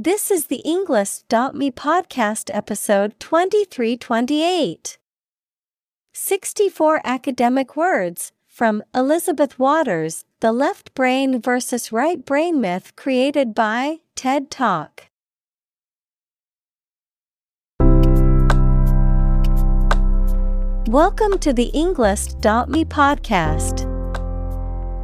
This is the Englist.me podcast episode 2328. 64 academic words from Elizabeth Waters The Left Brain versus Right Brain Myth created by TED Talk. Welcome to the Englist.me podcast.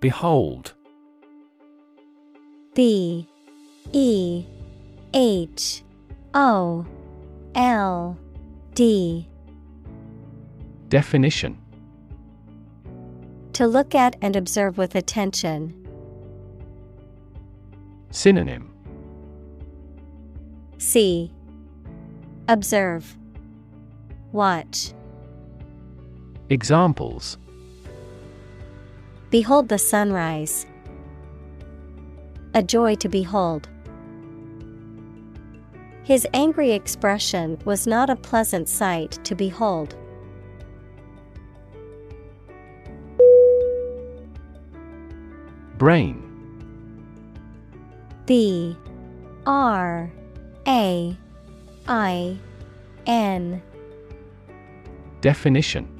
Behold. B E H O L D Definition To look at and observe with attention. Synonym See. Observe. Watch. Examples Behold the sunrise. A joy to behold. His angry expression was not a pleasant sight to behold. Brain B R A I N Definition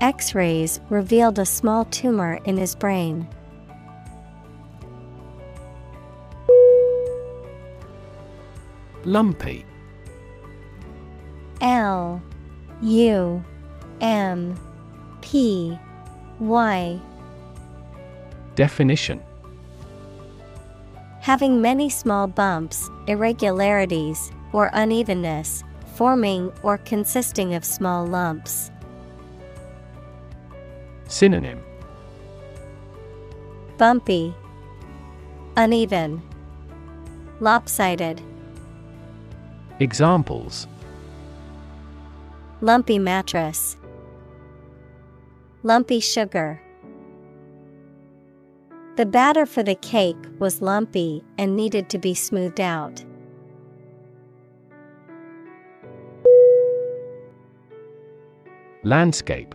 X rays revealed a small tumor in his brain. Lumpy L U M P Y Definition Having many small bumps, irregularities, or unevenness, forming or consisting of small lumps. Synonym. Bumpy, Uneven, Lopsided, Examples. Lumpy mattress, Lumpy sugar. The batter for the cake was lumpy and needed to be smoothed out. Landscape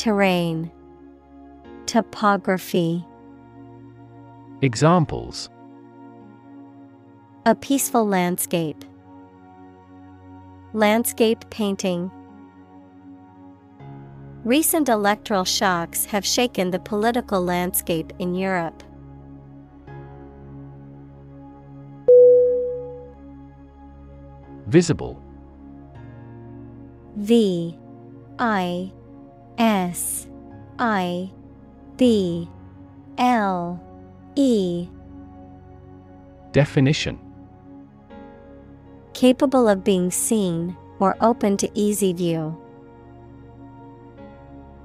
Terrain, Topography. Examples A peaceful landscape. Landscape painting. Recent electoral shocks have shaken the political landscape in Europe. Visible V I S I B L E Definition Capable of being seen or open to easy view.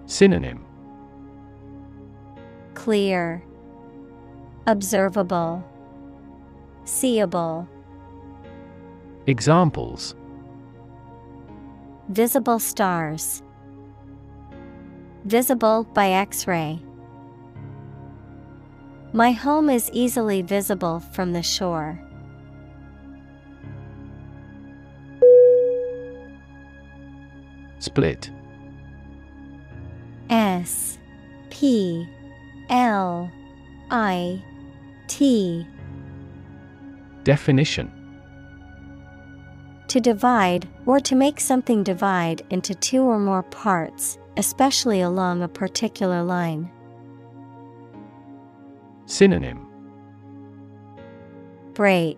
Synonym Clear, Observable, Seeable. Examples Visible stars. Visible by X ray. My home is easily visible from the shore. Split S P L I T Definition To divide, or to make something divide into two or more parts, especially along a particular line. Synonym Break,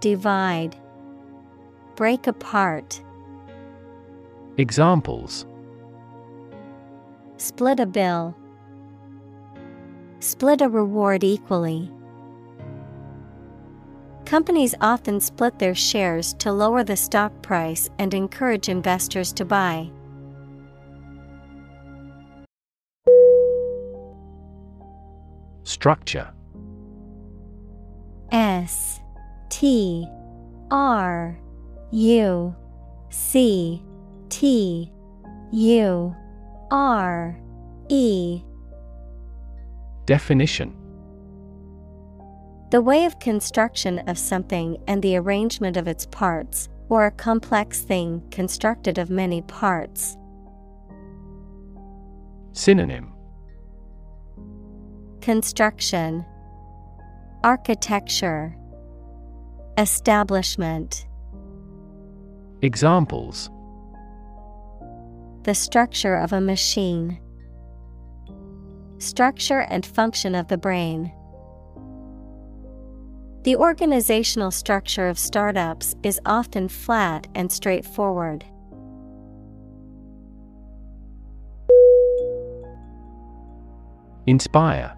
Divide, Break apart. Examples Split a bill. Split a reward equally. Companies often split their shares to lower the stock price and encourage investors to buy. Structure. S T R U C T U R E. Definition. The way of construction of something and the arrangement of its parts, or a complex thing constructed of many parts. Synonym Construction, Architecture, Establishment. Examples The structure of a machine, Structure and function of the brain. The organizational structure of startups is often flat and straightforward. Inspire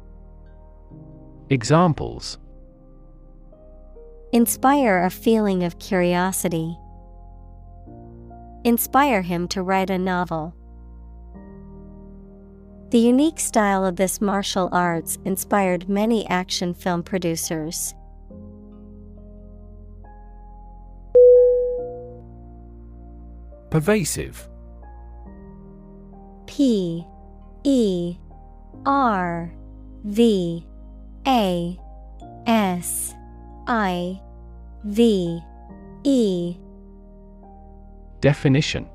Examples Inspire a feeling of curiosity. Inspire him to write a novel. The unique style of this martial arts inspired many action film producers. Pervasive P E R V A S I V E Definition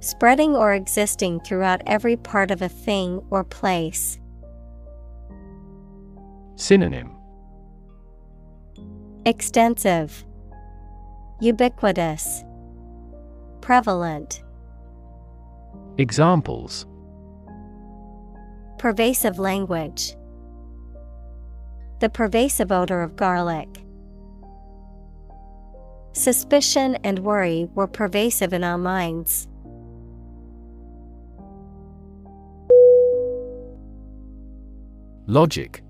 Spreading or existing throughout every part of a thing or place. Synonym Extensive, Ubiquitous, Prevalent. Examples Pervasive language. The pervasive odor of garlic. Suspicion and worry were pervasive in our minds. Logic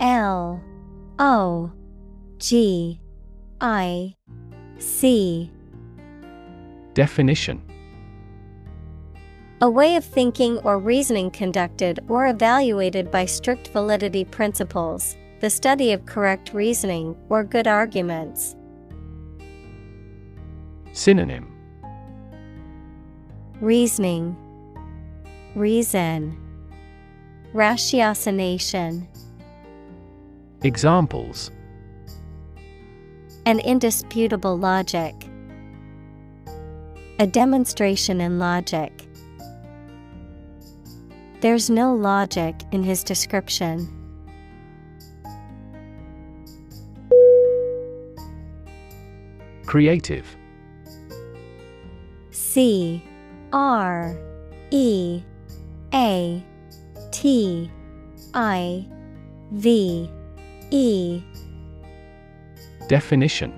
L O G I C Definition A way of thinking or reasoning conducted or evaluated by strict validity principles, the study of correct reasoning or good arguments. Synonym Reasoning, Reason, Ratiocination. Examples An indisputable logic. A demonstration in logic. There's no logic in his description. Creative. C R E A T I V E Definition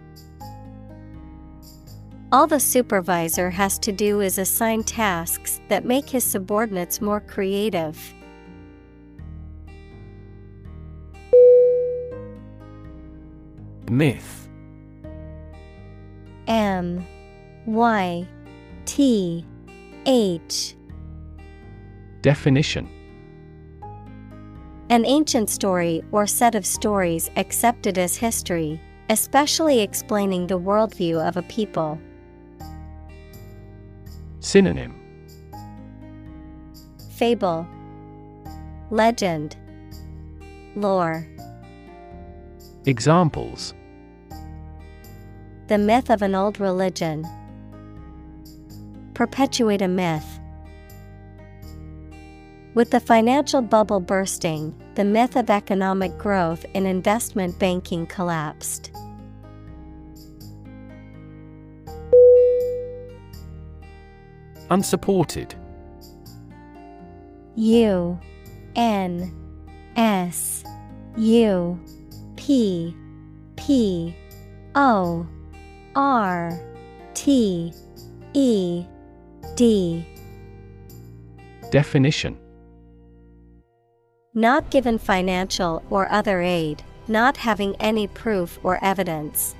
All the supervisor has to do is assign tasks that make his subordinates more creative. Myth. M. Y. T. H. Definition. An ancient story or set of stories accepted as history, especially explaining the worldview of a people. Synonym Fable, Legend, Lore. Examples The myth of an old religion. Perpetuate a myth. With the financial bubble bursting, the myth of economic growth in investment banking collapsed. Unsupported. U N S U P P O R T E D. Definition. Not given financial or other aid, not having any proof or evidence.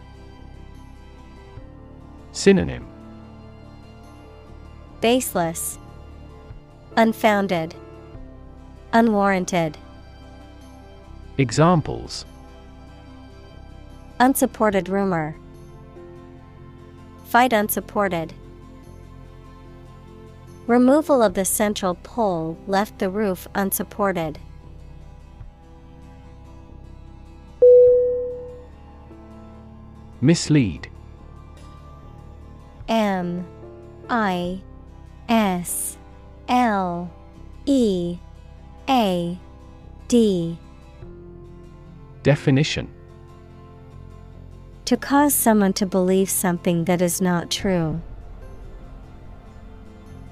Synonym Baseless, Unfounded, Unwarranted. Examples Unsupported rumor. Fight unsupported. Removal of the central pole left the roof unsupported. Mislead M I S L E A D Definition To cause someone to believe something that is not true.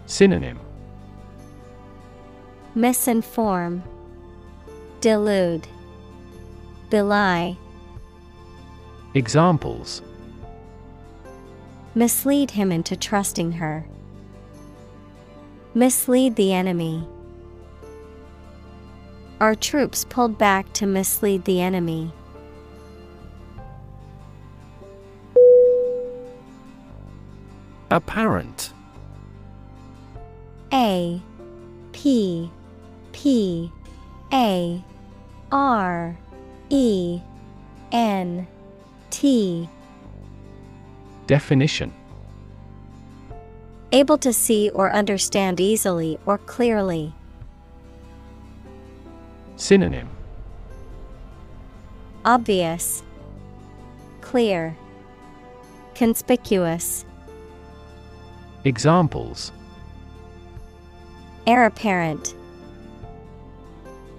Synonym Misinform, Delude, Belie. Examples Mislead him into trusting her. Mislead the enemy. Our troops pulled back to mislead the enemy. Apparent A P P A R E N T Definition Able to see or understand easily or clearly. Synonym Obvious, Clear, Conspicuous. Examples Heir apparent.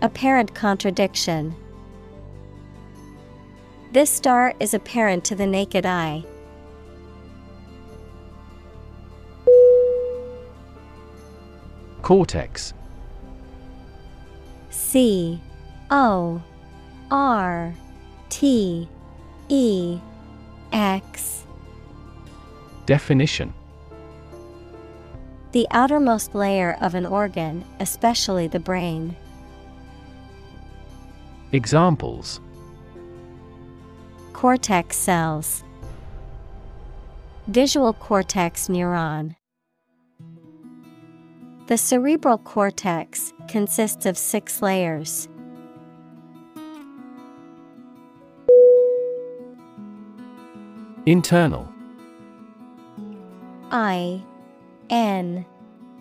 Apparent contradiction. This star is apparent to the naked eye. Cortex C O R T E X. Definition The outermost layer of an organ, especially the brain. Examples Cortex cells. Visual cortex neuron. The cerebral cortex consists of six layers. Internal I N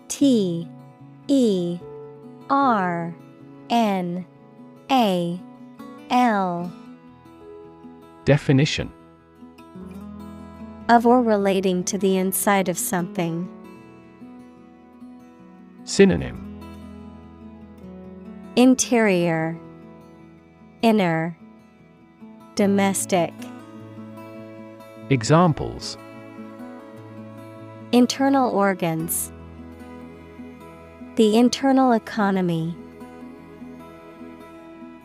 T E R N A L Definition of or relating to the inside of something. Synonym Interior, Inner, Domestic. Examples Internal organs. The internal economy.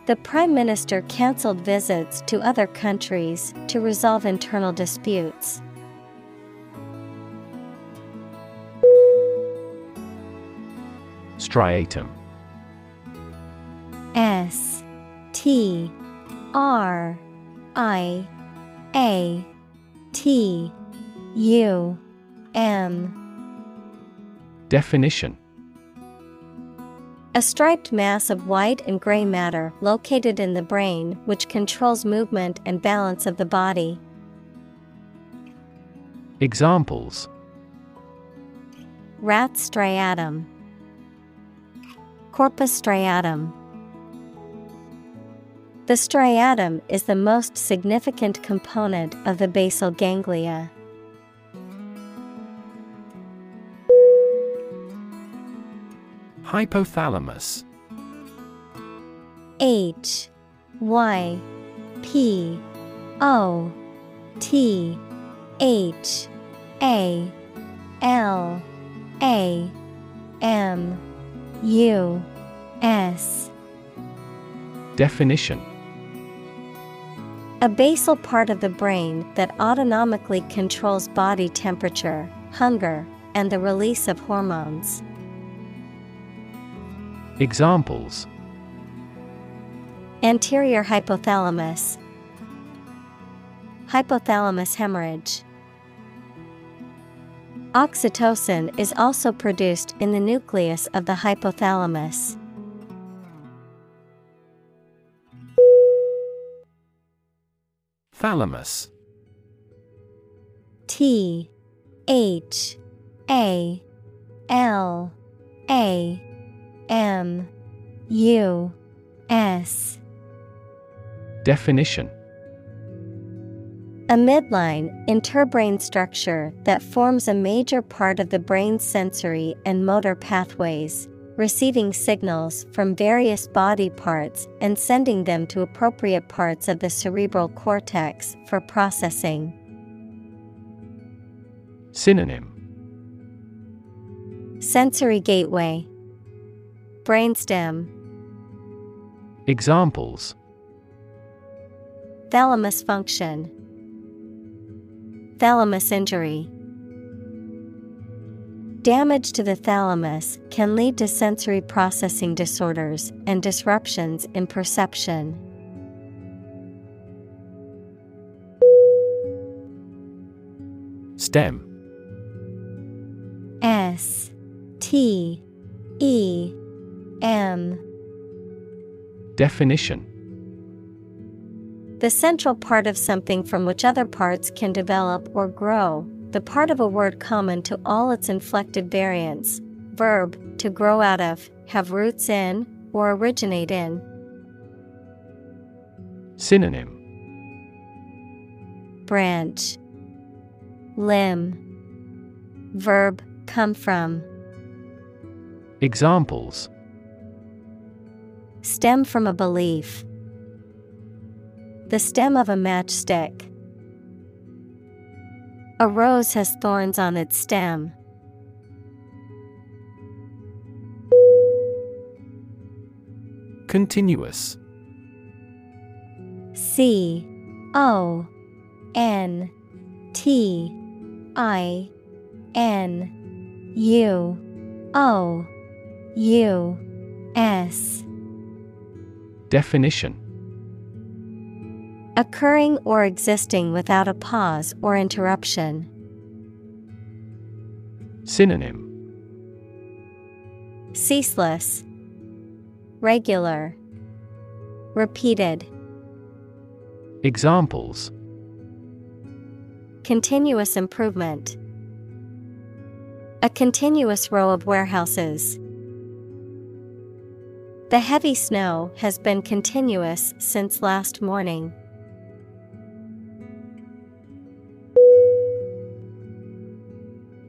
The Prime Minister cancelled visits to other countries to resolve internal disputes. Striatum. S T R I A T U M. Definition. A striped mass of white and gray matter located in the brain which controls movement and balance of the body. Examples. Rat striatum Corpus striatum. The striatum is the most significant component of the basal ganglia. Hypothalamus. H Y P O T H A L A M U S Definition A basal part of the brain that autonomically controls body temperature, hunger, and the release of hormones. Examples Anterior hypothalamus, Hypothalamus hemorrhage. Oxytocin is also produced in the nucleus of the hypothalamus. Thalamus. T H A L A M U S. Definition A midline, interbrain structure that forms a major part of the brain's sensory and motor pathways, receiving signals from various body parts and sending them to appropriate parts of the cerebral cortex for processing. Synonym. Sensory gateway, Brainstem, Examples. Thalamus function, thalamus injury. Damage to the thalamus can lead to sensory processing disorders and disruptions in perception. STEM S T E M Definition The central part of something from which other parts can develop or grow, the part of a word common to all its inflected variants. Verb, to grow out of, have roots in, or originate in. Synonym Branch, limb, verb, come from. Examples Stem from a belief. The stem of a matchstick. A rose has thorns on its stem. Continuous C O N T I N U O U S Definition Occurring or existing without a pause or interruption. Synonym Ceaseless, Regular, Repeated. Examples continuous improvement. A continuous row of warehouses. The heavy snow has been continuous since last morning.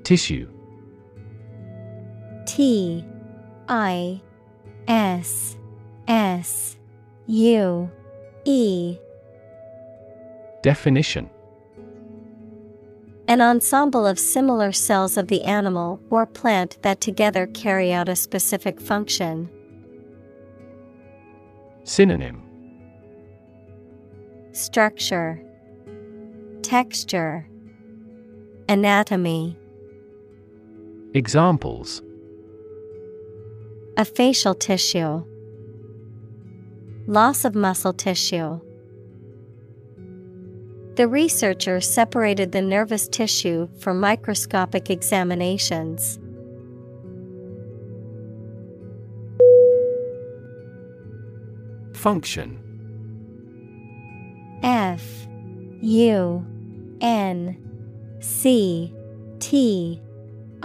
Tissue. T I S S U E. Definition. An ensemble of similar cells of the animal or plant that together carry out a specific function. Synonym. Structure. Texture. Anatomy Examples A facial tissue Loss of muscle tissue. The researcher separated the nervous tissue for microscopic examinations. Function F U N C T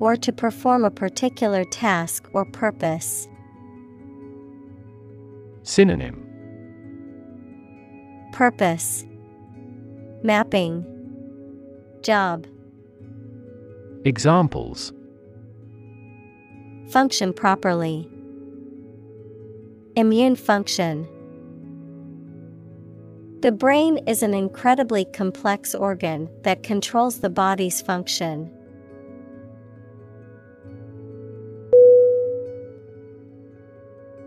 or to perform a particular task or purpose. Synonym Purpose Mapping Job Examples Function properly. Immune function. The brain is an incredibly complex organ that controls the body's function.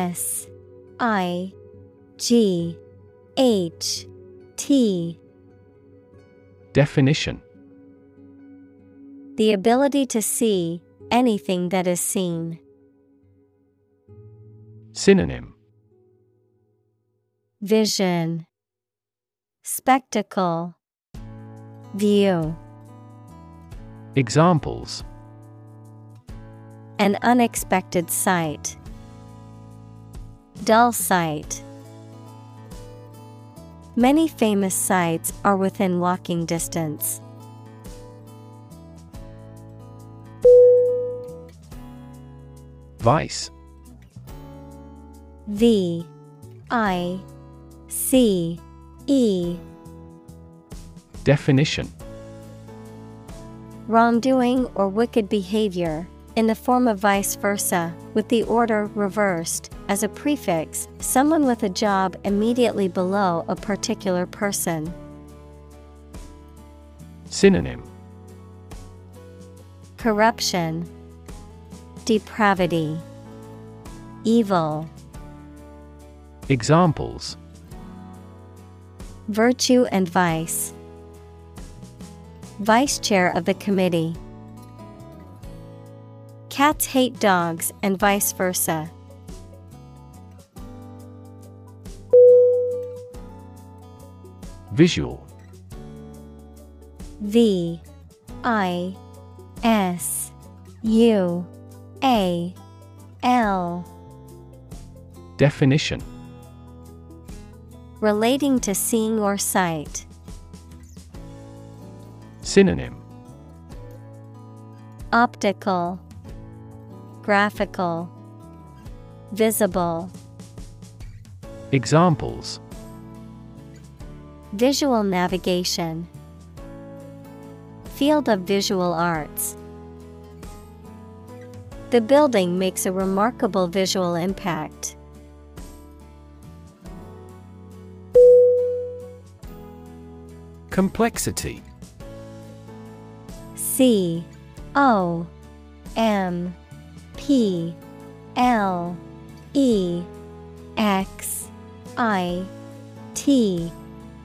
S I G H T. Definition. The ability to see anything that is seen. Synonym. Vision. Spectacle. View. Examples. An unexpected sight. Dull sight. Many famous sites are within walking distance. Vice V I C E Definition Wrongdoing or wicked behavior, in the form of vice versa, with the order reversed, as a prefix, someone with a job immediately below a particular person. Synonym Corruption, Depravity, Evil, Examples Virtue and Vice. Vice Chair of the Committee. Cats hate dogs and vice versa. Visual. V I S U A L. Definition Relating to seeing or sight. Synonym Optical, Graphical, Visible. Examples Visual navigation. Field of visual arts. The building makes a remarkable visual impact. Complexity C O M P L E X I T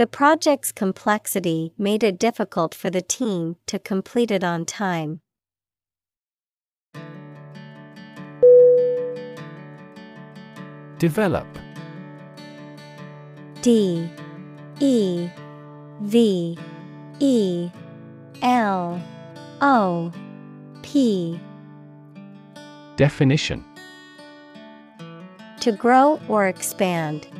The project's complexity made it difficult for the team to complete it on time. Develop. D E V E L O P. Definition. To grow or expand,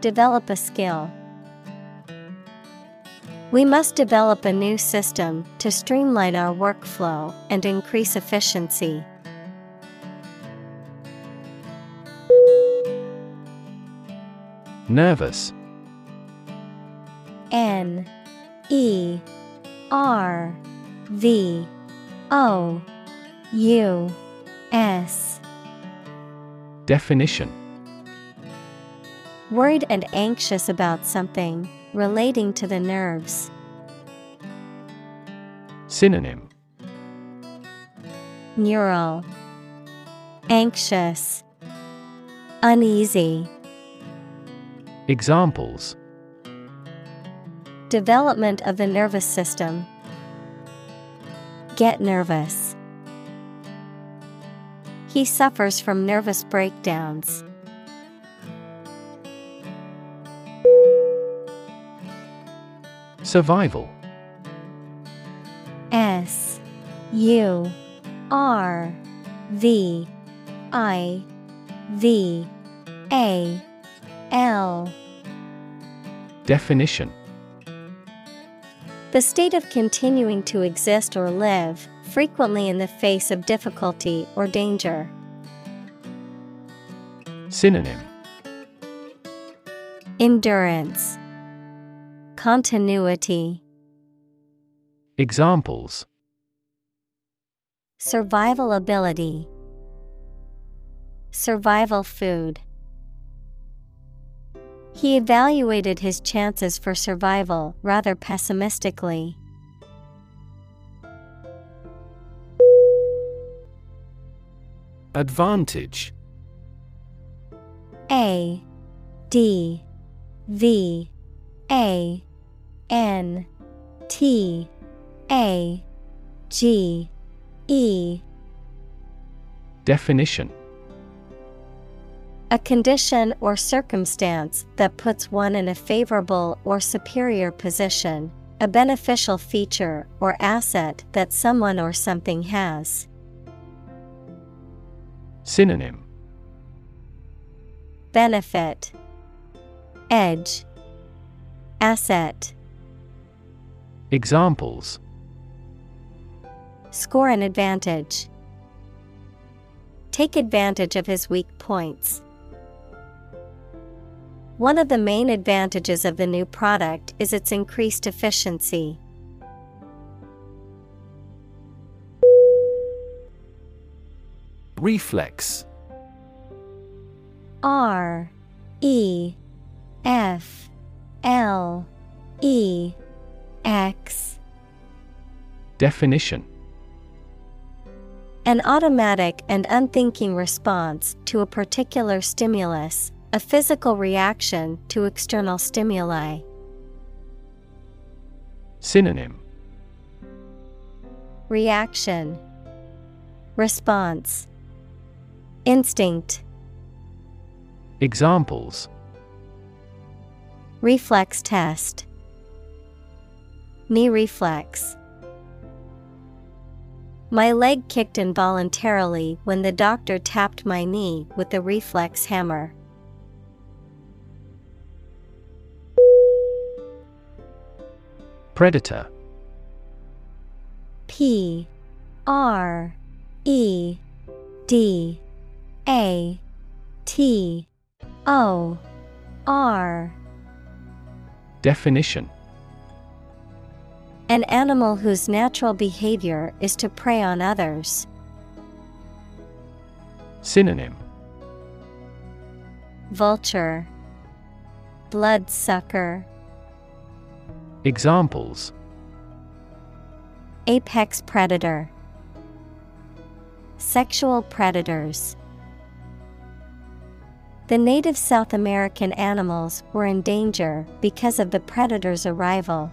Develop a skill. We must develop a new system to streamline our workflow and increase efficiency. Nervous. N. E. R. V. O. U. S. Definition Worried and anxious about something relating to the nerves. Synonym Neural Anxious Uneasy Examples Development of the nervous system. Get nervous. He suffers from nervous breakdowns. Survival. S U R V I V A L. Definition. The state of continuing to exist or live, frequently in the face of difficulty or danger. Synonym. Endurance Continuity. Examples. Survival ability. Survival food. He evaluated his chances for survival rather pessimistically. Advantage. A D V A N T A G E. Definition. A condition or circumstance that puts one in a favorable or superior position, a beneficial feature or asset that someone or something has. Synonym. Benefit, Edge, Asset, Examples Score an advantage. Take advantage of his weak points. One of the main advantages of the new product is its increased efficiency. Reflex R E F L E X. Definition. An automatic and unthinking response to a particular stimulus, a physical reaction to external stimuli. Synonym. Reaction. Response. Instinct. Examples. Reflex test Knee reflex. My leg kicked involuntarily when the doctor tapped my knee with the reflex hammer. Predator. P R E D A T O R. Definition An animal whose natural behavior is to prey on others. Synonym. Vulture. Bloodsucker Examples. Apex predator. Sexual predators. The native South American animals were in danger because of the predator's arrival.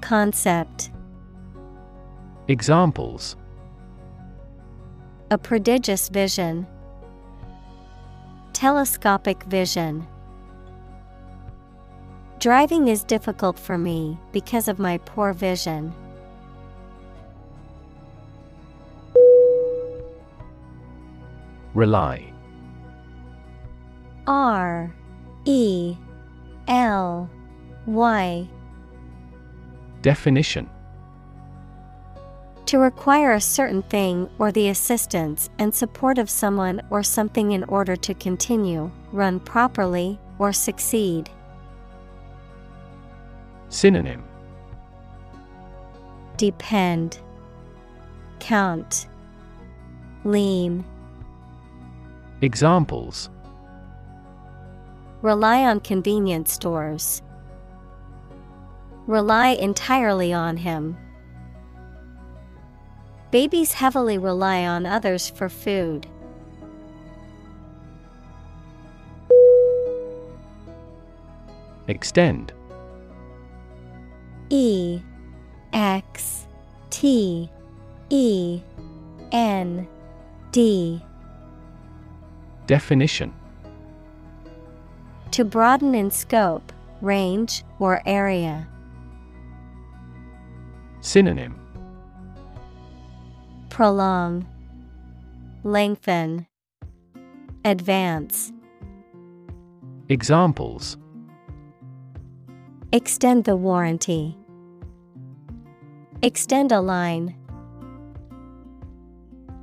Concept. Examples A prodigious vision. Telescopic vision. Driving is difficult for me because of my poor vision. Rely R E L Y. Definition To require a certain thing or the assistance and support of someone or something in order to continue, run properly, or succeed. Synonym Depend, Count, Lean. Examples Rely on convenience stores. Rely entirely on him. Babies heavily rely on others for food. Extend E X T E N D Definition To broaden in scope, range, or area. Synonym Prolong, Lengthen, Advance. Examples Extend the warranty. Extend a line.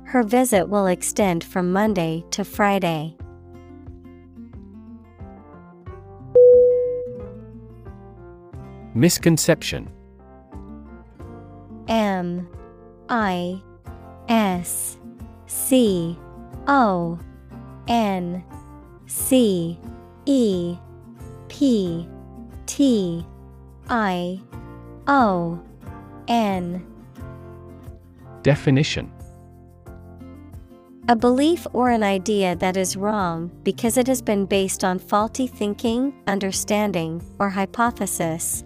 Her visit will extend from Monday to Friday. Misconception M I S C O N C E P T I O N. Definition. A belief or an idea that is wrong because it has been based on faulty thinking, understanding, or hypothesis.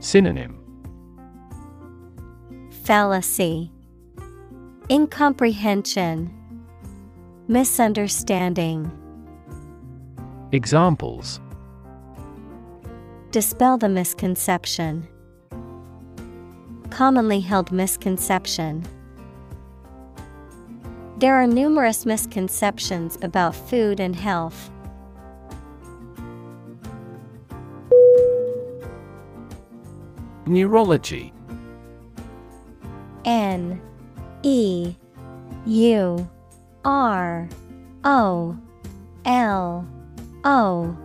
Synonym Fallacy, Incomprehension, Misunderstanding. Examples Dispel the misconception. Commonly held misconception. There are numerous misconceptions about food and health. Neurology N E U R O L O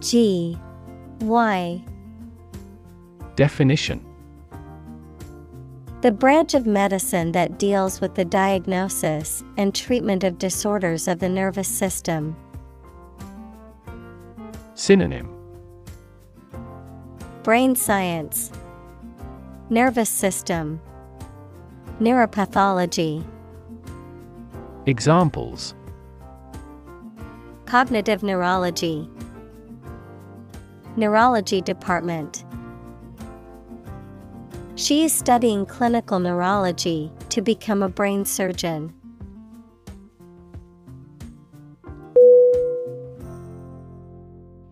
G Y. Definition. The branch of medicine that deals with the diagnosis and treatment of disorders of the nervous system. Synonym. Brain science, Nervous system, Neuropathology. Examples Cognitive neurology, Neurology department. She is studying clinical neurology to become a brain surgeon.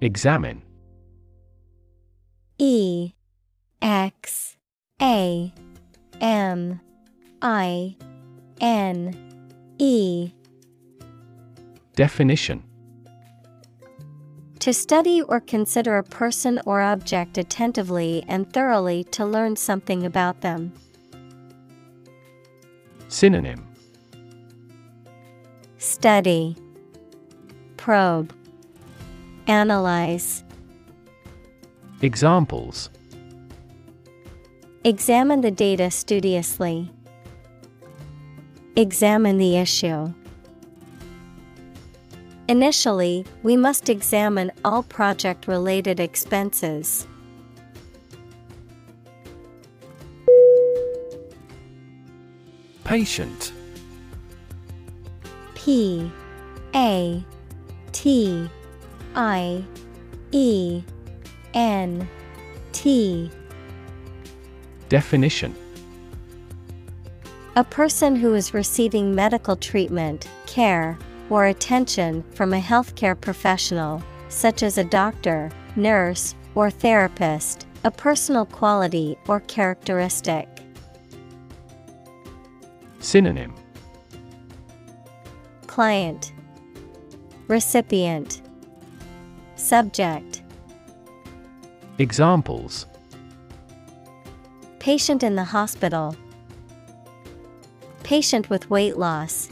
Examine E X A M I N E Definition To study or consider a person or object attentively and thoroughly to learn something about them. Synonym Study, Probe, Analyze. Examples Examine the data studiously. Examine the issue. Initially, we must examine all project related expenses. Patient P A T I E N T Definition A person who is receiving medical treatment, care, or attention from a healthcare professional, such as a doctor, nurse, or therapist, a personal quality or characteristic. Synonym. Client. Recipient. Subject. Examples. Patient in the hospital. Patient with weight loss.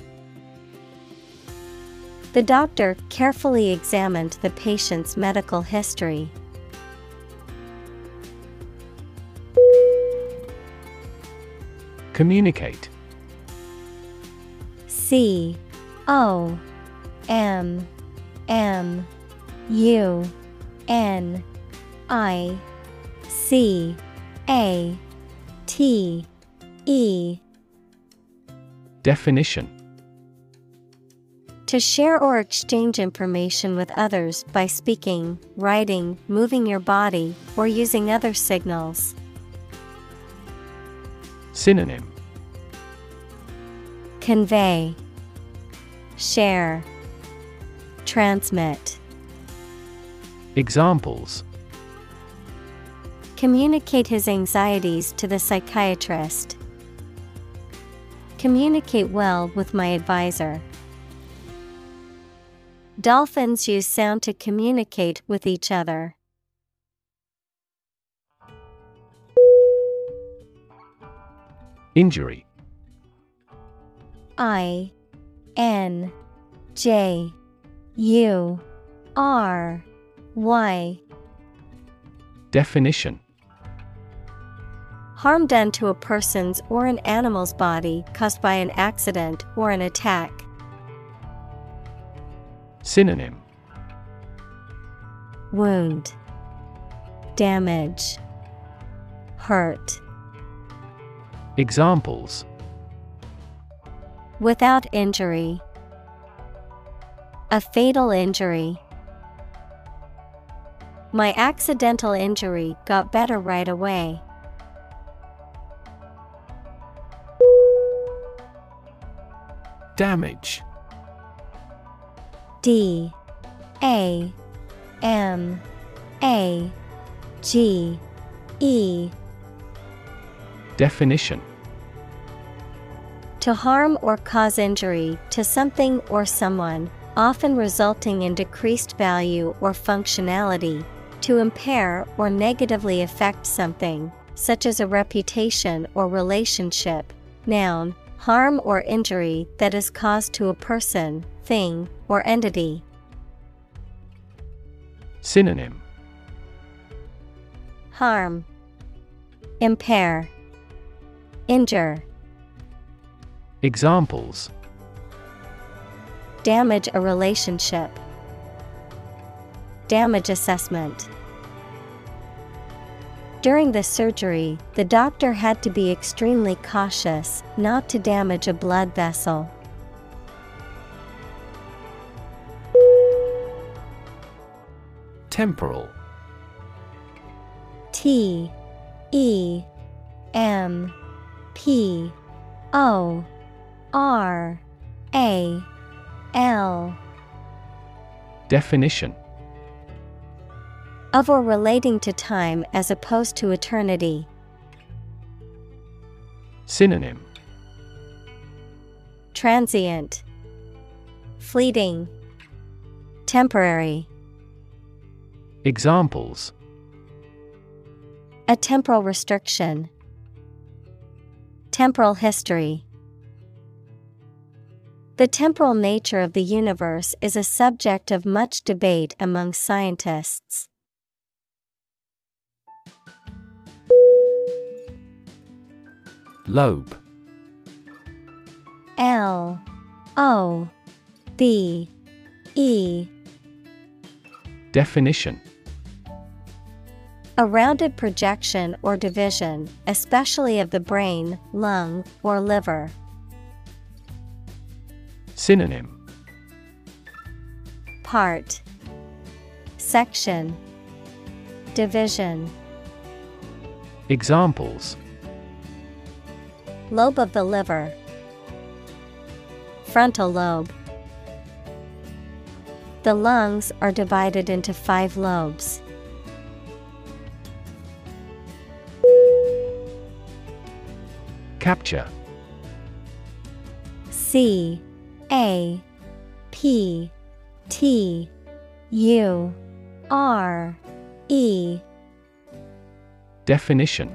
The doctor carefully examined the patient's medical history. Communicate C O M M U N I C A T E Definition To share or exchange information with others by speaking, writing, moving your body, or using other signals. Synonym Convey, Share, Transmit. Examples Communicate his anxieties to the psychiatrist. Communicate well with my advisor. Dolphins use sound to communicate with each other. Injury I N J U R Y. Definition Harm done to a person's or an animal's body caused by an accident or an attack. Synonym Wound, Damage, Hurt. Examples Without injury. A fatal injury. My accidental injury got better right away. Damage. D A M A G E. Definition. To harm or cause injury to something or someone, often resulting in decreased value or functionality, to impair or negatively affect something, such as a reputation or relationship. Noun, harm or injury that is caused to a person, thing, or entity. Synonym Harm, Impair, Injure. Examples Damage a relationship. Damage assessment. During the surgery, the doctor had to be extremely cautious not to damage a blood vessel. Temporal. T E M P O R A L. Definition of or relating to time as opposed to eternity. Synonym Transient, Fleeting, Temporary. Examples A temporal restriction. Temporal history. The temporal nature of the universe is a subject of much debate among scientists. Lobe. L O B E. Definition. A rounded projection or division, especially of the brain, lung, or liver. Synonym. Part. Section. Division. Examples Lobe of the liver. Frontal lobe. The lungs are divided into five lobes. Capture C A P T U R E Definition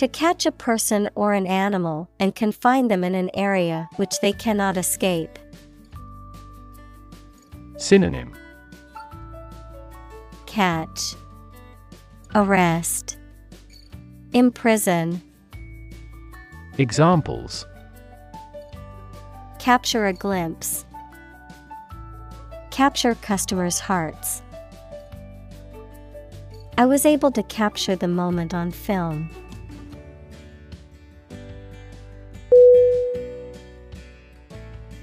To catch a person or an animal and confine them in an area which they cannot escape. Synonym Catch, Arrest, Imprison, Examples Capture a glimpse. Capture customers' hearts. I was able to capture the moment on film.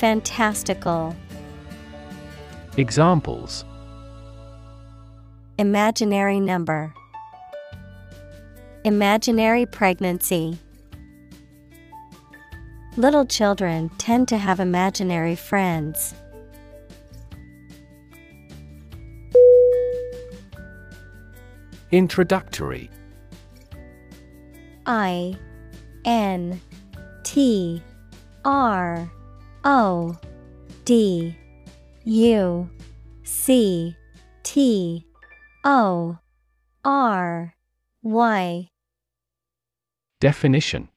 Fantastical, Examples Imaginary number, Imaginary pregnancy. Little children tend to have imaginary friends. Introductory I N T R O D U C T O R Y. Definition.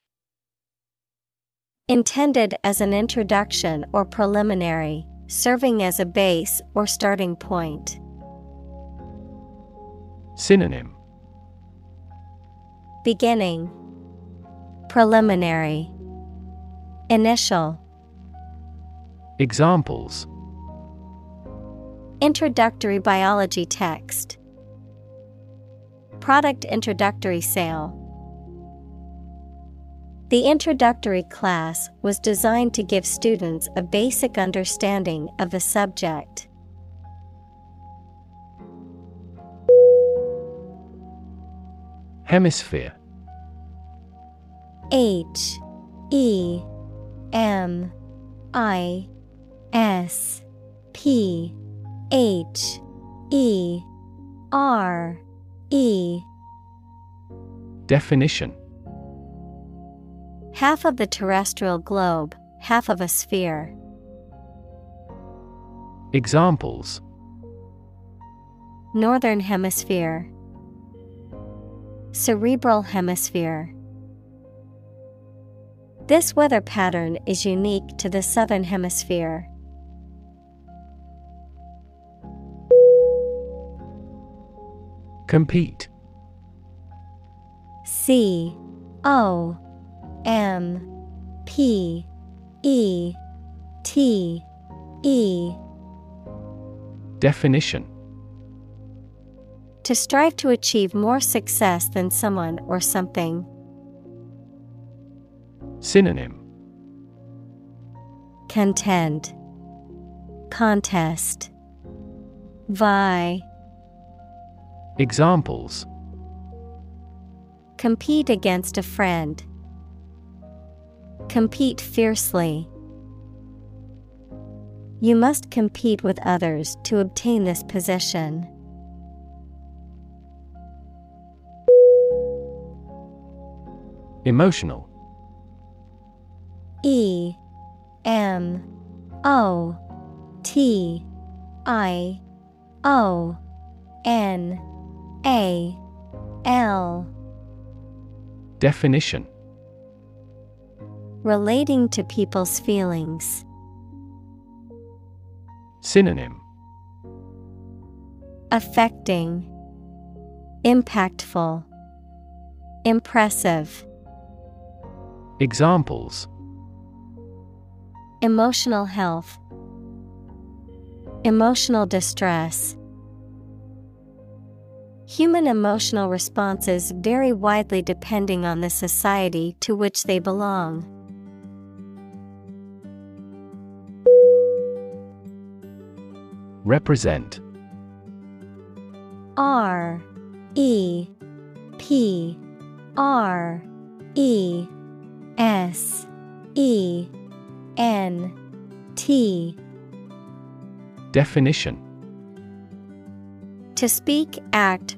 Intended as an introduction or preliminary, serving as a base or starting point. Synonym. Beginning. Preliminary. Initial Examples. Introductory biology text. Product introductory sale. The introductory class was designed to give students a basic understanding of the subject. Hemisphere. H E M I S P H E R E Definition Half of the terrestrial globe, half of a sphere. Examples Northern Hemisphere, Cerebral Hemisphere. This weather pattern is unique to the Southern Hemisphere. Compete. C O M P E T E. Definition. To strive to achieve more success than someone or something. Synonym. Contend Contest. Vie Examples Compete against a friend. Compete fiercely. You must compete with others to obtain this position. Emotional E M O T I O N A L. Definition. Relating to people's feelings. Synonym. Affecting, Impactful, Impressive. Examples. Emotional health, Emotional distress. Human emotional responses vary widely depending on the society to which they belong. Represent. R E P R E S E N T. Definition. To speak, act,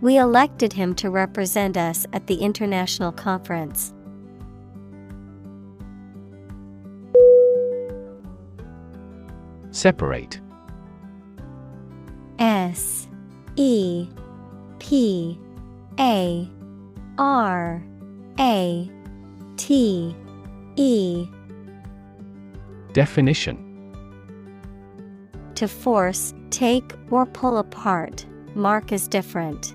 We elected him to represent us at the international conference. Separate S E P A R A T E Definition To force, take, or pull apart, mark is different.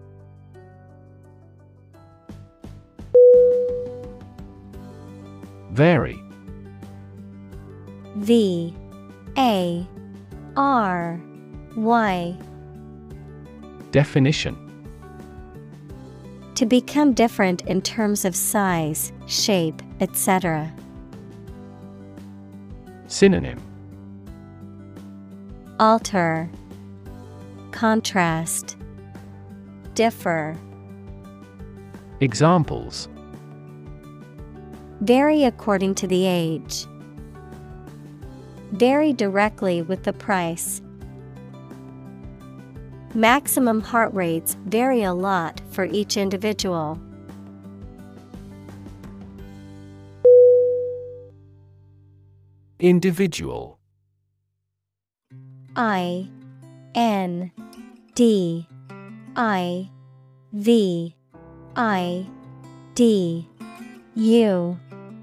Vary V A R Y. Definition To become different in terms of size, shape, etc. Synonym Alter, Contrast, Differ. Examples Vary according to the age. Vary directly with the price. Maximum heart rates vary a lot for each individual. Individual I N D I V I D U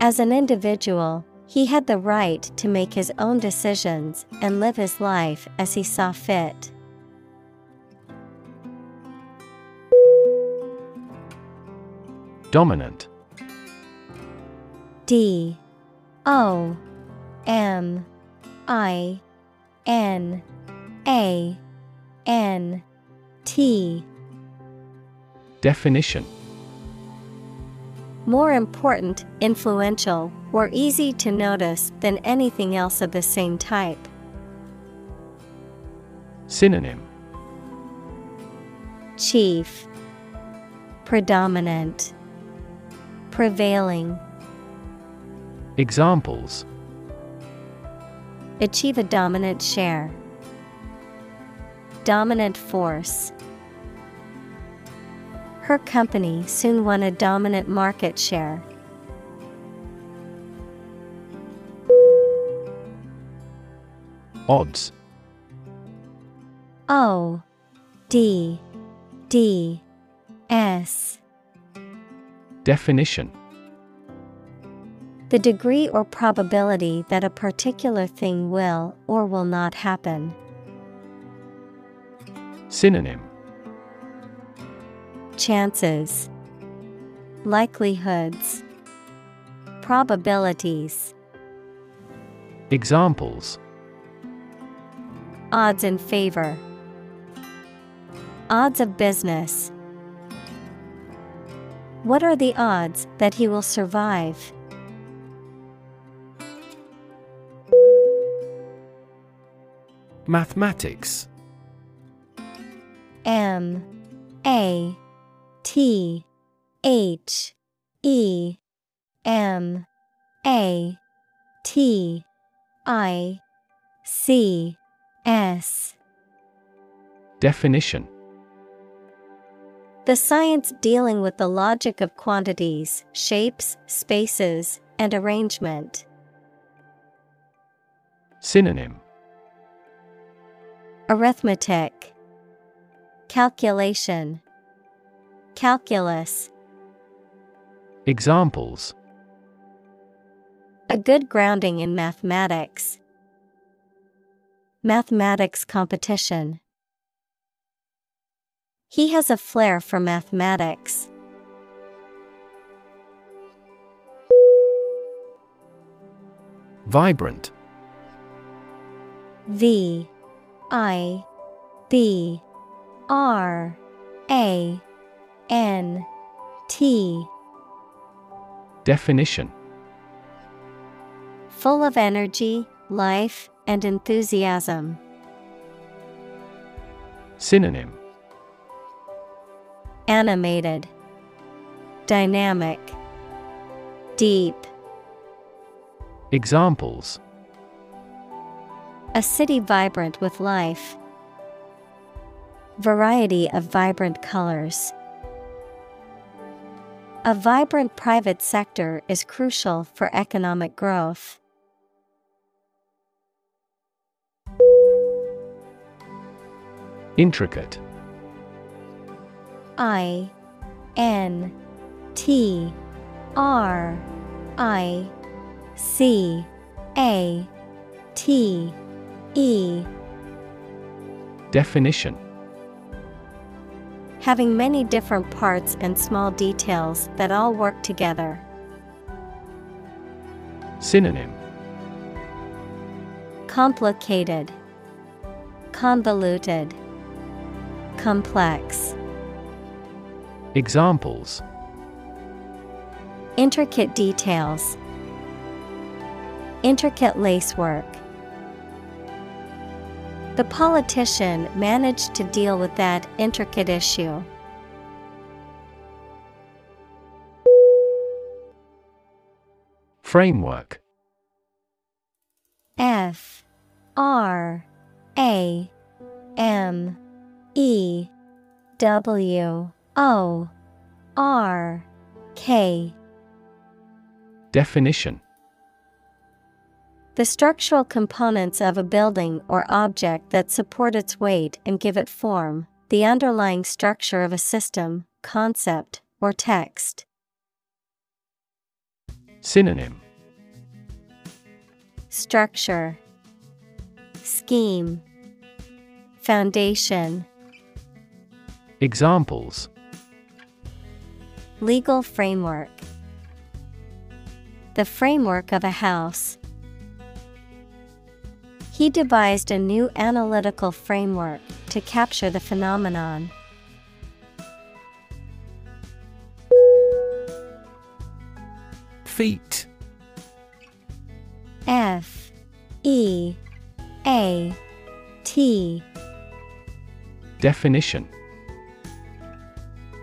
As an individual, he had the right to make his own decisions and live his life as he saw fit. Dominant. D. O. M. I. N. A. N. T. Definition More important, influential, or easy to notice than anything else of the same type. Synonym Chief Predominant Prevailing Examples Achieve a dominant share. Dominant force. Her company soon won a dominant market share. Odds O D D S Definition The degree or probability that a particular thing will or will not happen. Synonym Chances, Likelihoods, Probabilities. Examples Odds in favor. Odds of business. What are the odds that he will survive? Mathematics M A T H E M A T I C S. Definition. The science dealing with the logic of quantities, shapes, spaces, and arrangement. Synonym. Arithmetic, Calculation, Calculus. Examples A good grounding in mathematics. Mathematics competition. He has a flair for mathematics. Vibrant V I B R A N T Definition Full of energy, life, and enthusiasm. Synonym Animated, Dynamic, Deep. Examples A city vibrant with life. Variety of vibrant colors. A vibrant private sector is crucial for economic growth. Intricate. I N T R I C A T E. Definition. Having many different parts and small details that all work together. Synonym Complicated, Convoluted, Complex. Examples Intricate details, Intricate lacework. The politician managed to deal with that intricate issue. Framework. F R A M E W O R K. Definition The structural components of a building or object that support its weight and give it form, the underlying structure of a system, concept, or text. Synonym. Structure. Scheme. Foundation. Examples. Legal framework. The framework of a house. He devised a new analytical framework to capture the phenomenon. Feat F E A T Definition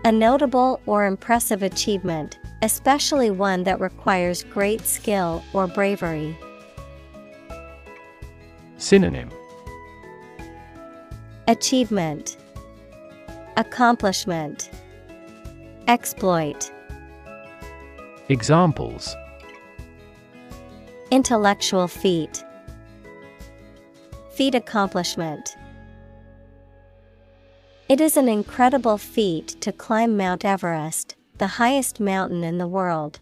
A notable or impressive achievement, especially one that requires great skill or bravery. Synonym. Achievement. Accomplishment. Exploit. Examples. Intellectual feat. Feat accomplishment. It is an incredible feat to climb Mount Everest, the highest mountain in the world.